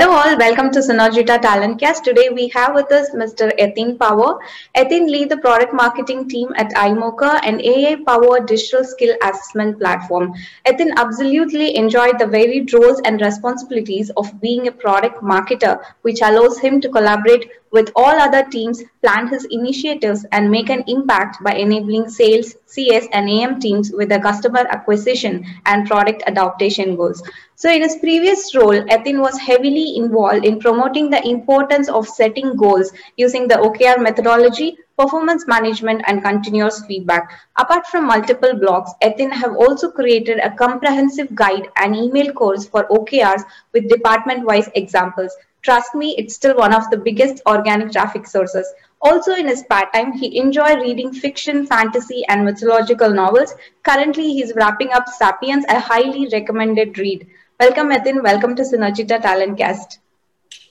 Hello all, welcome to Synergita Talentcast. Today we have with us Mr. Yatin Power. Yatin lead the product marketing team at iMocha, an AI-powered digital skill assessment platform. Yatin absolutely enjoyed the varied roles and responsibilities of being a product marketer, which allows him to collaborate with all other teams, plan his initiatives, and make an impact by enabling sales, CS, and AM teams with the customer acquisition and product adaptation goals. So, in his previous role, Yatin was heavily involved in promoting the importance of setting goals using the OKR methodology, performance management, and continuous feedback. Apart from multiple blogs, Yatin have also created a comprehensive guide and email course for OKRs with department-wise examples. Trust me, it's still one of the biggest organic traffic sources. Also, in his spare time, he enjoyed reading fiction, fantasy, and mythological novels. Currently, he's wrapping up Sapiens, a highly recommended read. Welcome, Yatin. Welcome to Synergita Talentcast.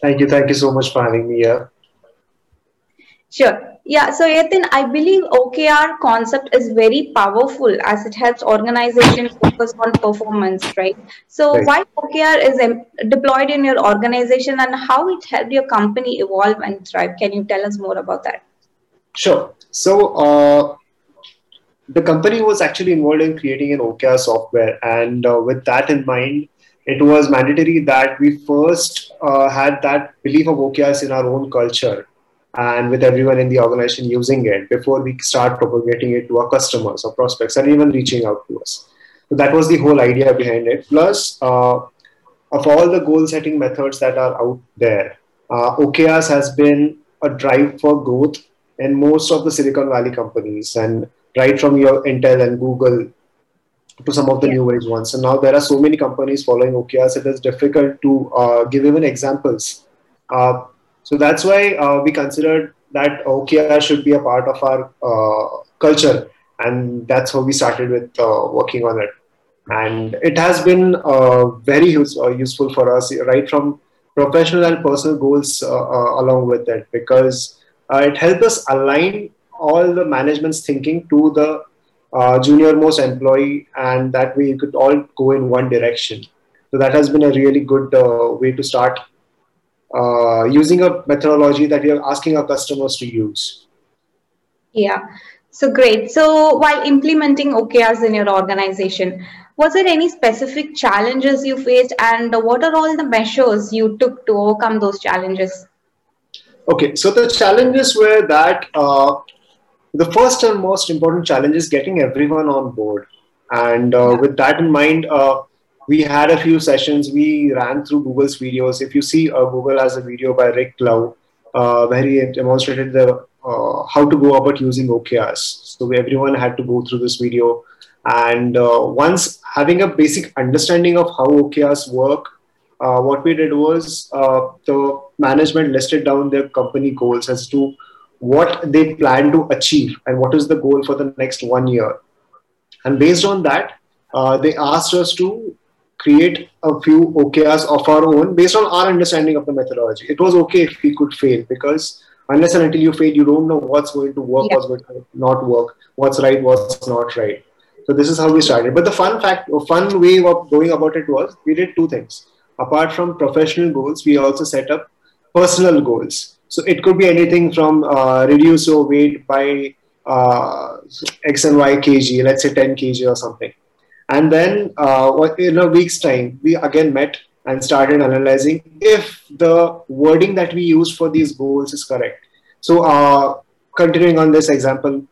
Thank you. Thank you so much for having me here. Sure. Yeah, so Yatin, I believe OKR concept is very powerful as it helps organizations focus on performance, right? So right. why OKR is deployed in your organization and how it helped your company evolve and thrive? Can you tell us more about that? Sure. So uh, the company was actually involved in creating an OKR software, and uh, with that in mind, it was mandatory that we first uh, had that belief of OKRs in our own culture and with everyone in the organization using it before we start propagating it to our customers or prospects and even reaching out to us. So that was the whole idea behind it. Plus, uh, of all the goal setting methods that are out there, uh, OKRs has been a drive for growth in most of the Silicon Valley companies and right from your Intel and Google to some of the yeah. new age ones. And now there are so many companies following OKRs, it is difficult to uh, give even examples. Uh, so that's why uh, we considered that OKR should be a part of our uh, culture, and that's how we started with uh, working on it. And it has been uh, very use, uh, useful for us, right from professional and personal goals uh, along with it, because it helped us align all the management's thinking to the junior most employee, and that way we could all go in one direction. So that has been a really good way to start uh, using a methodology that we are asking our customers to use. Yeah, so great. So while implementing OKRs in your organization, was there any specific challenges you faced and what are all the measures you took to overcome those challenges? Okay, so the challenges were that uh, the first and most important challenge is getting everyone on board. And uh, with that in mind, uh, we had a few sessions. We ran through Google's videos. If you see, uh, Google has a video by Rick Klau uh, where he demonstrated the uh, how to go about using OKRs. So everyone had to go through this video. And uh, once having a basic understanding of how OKRs work, uh, what we did was uh, the management listed down their company goals as to what they plan to achieve and what is the goal for the next one year. And based on that, they asked us to create a few OKRs of our own based on our understanding of the methodology. It was okay if we could fail because unless and until you fail, you don't know what's going to work, yeah. what's going to not work, what's right, what's not right. So this is how we started. But the fun fact, fun way of going about it was we did two things. Apart from professional goals, we also set up personal goals. So it could be anything from uh, reduce your weight by uh, X and Y kg, let's say 10 kg or something and then uh, in a week's time, we again met and started analyzing if the wording that we used for these goals is correct. So, uh, continuing on this example,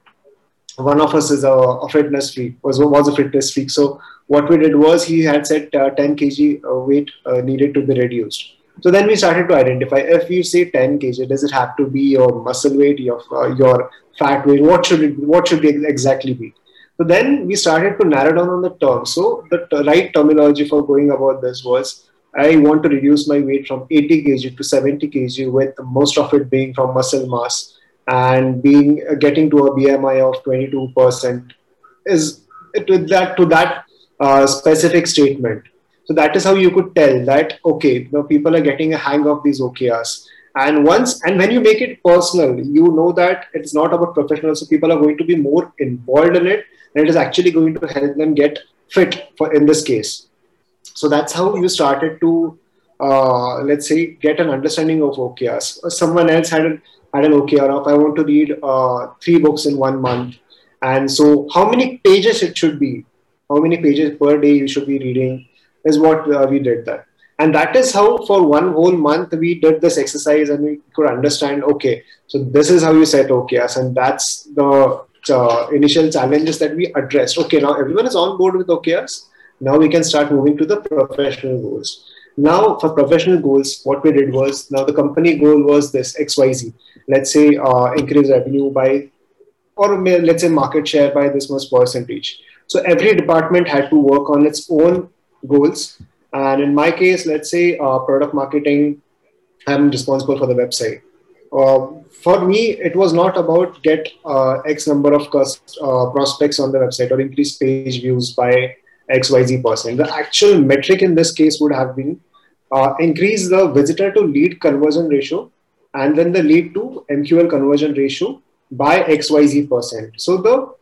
one of us is a, a, fitness freak, was, was a fitness freak. So, what we did was he had said uh, 10 kg uh, weight uh, needed to be reduced. So then we started to identify if you say 10 kg, does it have to be your muscle weight, your uh, your fat weight? What should it what should it exactly be? So then we started to narrow down on the term. So the t- right terminology for going about this was I want to reduce my weight from 80 kg to 70 kg, with most of it being from muscle mass and being uh, getting to a BMI of 22% is to that to that uh, specific statement. So that is how you could tell that okay, you people are getting a hang of these OKRs and once and when you make it personal you know that it's not about professionals so people are going to be more involved in it and it is actually going to help them get fit for in this case so that's how you started to uh, let's say, get an understanding of OKRs. Someone else had an, had an OKR of I want to read uh, three books in one month. And so, how many pages it should be? How many pages per day you should be reading is what uh, we did that. And that is how, for one whole month, we did this exercise and we could understand okay, so this is how you set OKRs, and that's the uh, initial challenges that we addressed. Okay, now everyone is on board with OKRs. Now we can start moving to the professional goals. Now, for professional goals, what we did was now the company goal was this XYZ. Let's say uh, increase revenue by, or let's say market share by this much percentage. So every department had to work on its own goals. And in my case, let's say uh, product marketing, I'm responsible for the website. Uh, for me, it was not about get uh, X number of uh, prospects on the website or increase page views by XYZ percent. The actual metric in this case would have been uh, increase the visitor to lead conversion ratio and then the lead to MQL conversion ratio by XYZ percent. So the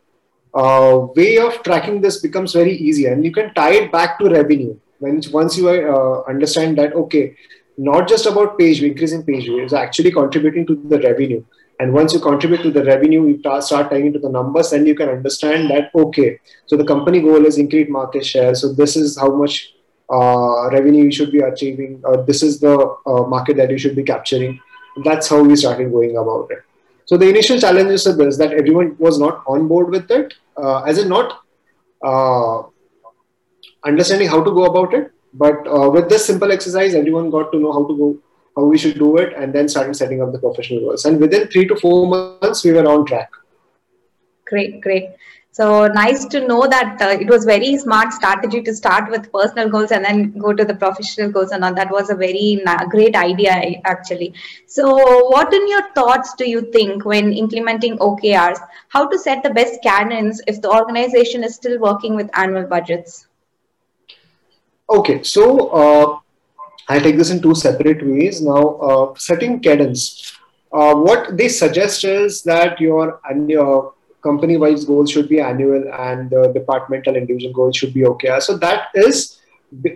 uh, way of tracking this becomes very easy and you can tie it back to revenue. When once you uh, understand that, okay, not just about page increasing page view, is actually contributing to the revenue. And once you contribute to the revenue, you start tying into the numbers, then you can understand that, okay, so the company goal is increase market share. So this is how much uh, revenue you should be achieving, this is the uh, market that you should be capturing. That's how we started going about it. So the initial challenges are this, that everyone was not on board with it, uh, as in not uh, understanding how to go about it. But uh, with this simple exercise, everyone got to know how to go, how we should do it, and then started setting up the professional goals. And within three to four months, we were on track. Great, great. So nice to know that uh, it was very smart strategy to start with personal goals and then go to the professional goals and all. That was a very great idea actually. So what in your thoughts do you think when implementing OKRs? How to set the best cadence if the organization is still working with annual budgets? Okay, so uh, I take this in two separate ways. Now, uh, setting cadence. Uh, what they suggest is that your annual company-wise goals should be annual and the departmental individual goals should be okay. So that is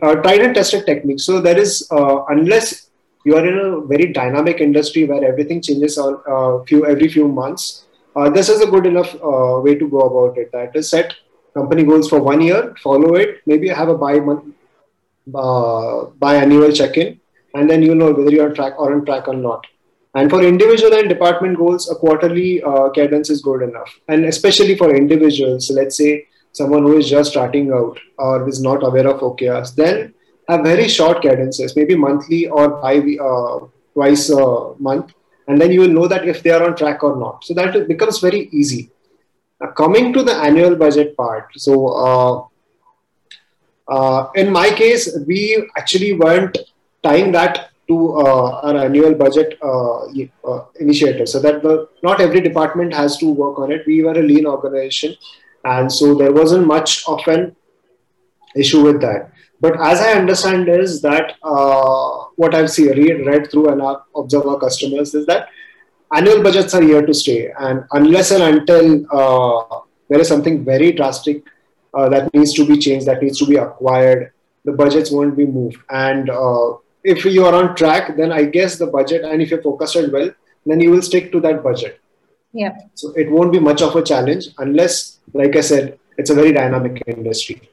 a tried and tested technique. So there is uh, unless you are in a very dynamic industry where everything changes on uh, few every few months, uh, this is a good enough way to go about it. That is set company goals for one year, follow it, maybe have a bi month uh, biannual check-in, and then you know whether you're on track or on track or not. And for individual and department goals, a quarterly uh, cadence is good enough. And especially for individuals, let's say someone who is just starting out or is not aware of OKRs, then have very short cadences, maybe monthly or by uh, twice a month, and then you will know that if they are on track or not. So that becomes very easy. Now, coming to the annual budget part, so uh, uh, in my case, we actually weren't tying that to uh, our annual budget uh, uh, initiative, so that the, not every department has to work on it. We were a lean organization, and so there wasn't much of an issue with that. But as I understand, is that uh, what I've seen, read, read through and observe our customers is that annual budgets are here to stay, and unless and until there is something very drastic uh, that needs to be changed, that needs to be acquired. The budgets won't be moved. And uh, if you are on track, then I guess the budget, and if you're focused on well, then you will stick to that budget. Yeah. So it won't be much of a challenge unless, like I said, it's a very dynamic industry.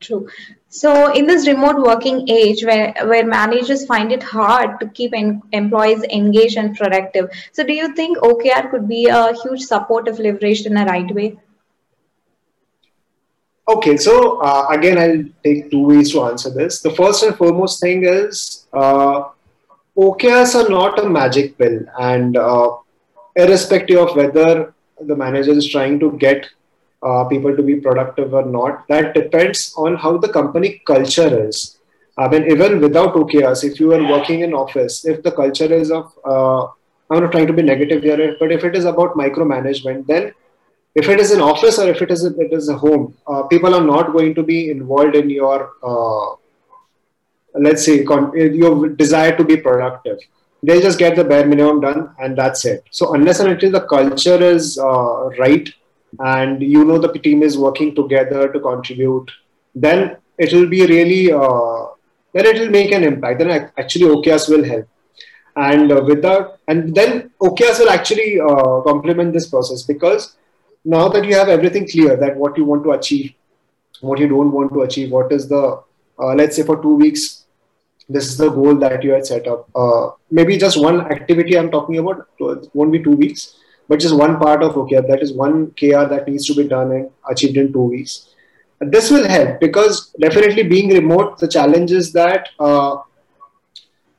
True. So, in this remote working age where, where managers find it hard to keep en- employees engaged and productive, so do you think OKR could be a huge support if leveraged in a right way? Okay, so uh, again, I'll take two ways to answer this. The first and foremost thing is uh, OKRs are not a magic pill, and uh, irrespective of whether the manager is trying to get uh, people to be productive or not, that depends on how the company culture is. I mean, even without OKRs, if you are working in office, if the culture is of, uh, I'm not trying to be negative here, but if it is about micromanagement, then if it is an office or if it is a, it is a home, uh, people are not going to be involved in your, uh, let's say, con- your desire to be productive. They just get the bare minimum done and that's it. So unless and until the culture is uh, right and you know the team is working together to contribute, then it will be really uh, then it will make an impact. Then actually OKRs will help. And uh, without, and then OKRs will actually uh, complement this process because now that you have everything clear that what you want to achieve, what you don't want to achieve, what is the, uh, let's say for two weeks, this is the goal that you had set up. Uh, maybe just one activity I'm talking about, it won't be two weeks, but just one part of OKR, that is one KR that needs to be done and achieved in two weeks. This will help because definitely being remote, the challenge is that uh,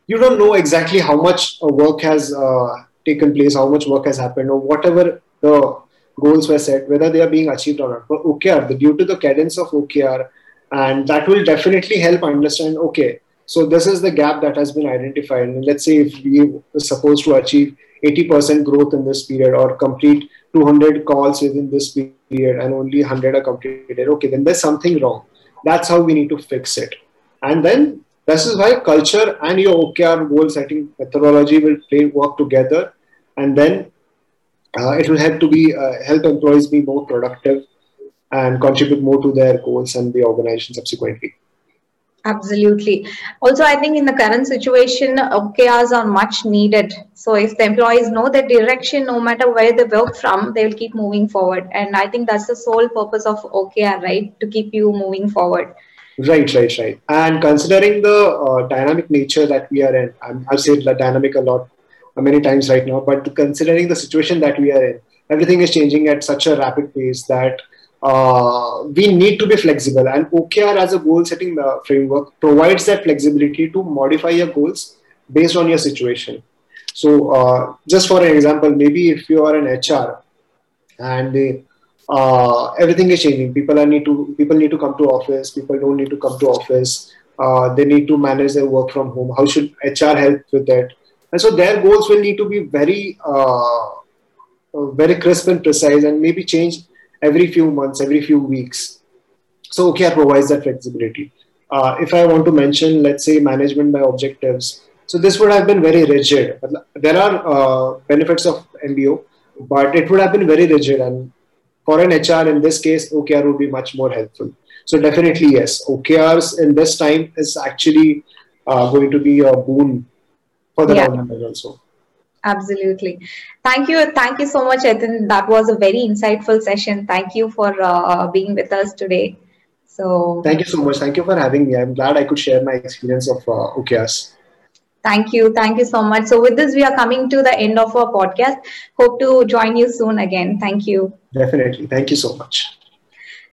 you don't know exactly how much work has uh, taken place, how much work has happened, or whatever the goals were set, whether they are being achieved or not. But OKR, the, due to the cadence of OKR, and that will definitely help understand, okay, so this is the gap that has been identified. And let's say if we are supposed to achieve 80% growth in this period or complete 200 calls within this period and only 100 are completed, okay, then there's something wrong. That's how we need to fix it. And then this is why culture and your OKR goal setting methodology will play work together. And then it will help to be uh, help employees be more productive and contribute more to their goals and the organization subsequently. Absolutely. Also, I think in the current situation, OKRs are much needed. So, if the employees know the direction, no matter where they work from, they will keep moving forward. And I think that's the sole purpose of OKR, right? To keep you moving forward. Right, right, right. And considering the uh, dynamic nature that we are in, I've said the dynamic a lot, uh, many times right now, but considering the situation that we are in, everything is changing at such a rapid pace that uh, we need to be flexible and OKR as a goal setting uh, framework provides that flexibility to modify your goals based on your situation. So uh, just for an example, maybe if you are an HR and they, uh, everything is changing, people are need to people need to come to office, people don't need to come to office, uh, they need to manage their work from home. How should HR help with that? And so their goals will need to be very uh, very crisp and precise and maybe change every few months, every few weeks. So OKR provides that flexibility. Uh, if I want to mention, let's say, management by objectives, so this would have been very rigid. There are uh, benefits of MBO, but it would have been very rigid. And for an HR, in this case, OKR would be much more helpful. So definitely, yes, OKRs in this time is actually uh, going to be a boon for the yeah. also. Absolutely. Thank you. Thank you so much, Yatin. That was a very insightful session. Thank you for uh, being with us today. So thank you so much. Thank you for having me. I'm glad I could share my experience of uh, OKRs. Thank you. Thank you so much. So with this, we are coming to the end of our podcast. Hope to join you soon again. Thank you. Definitely. Thank you so much.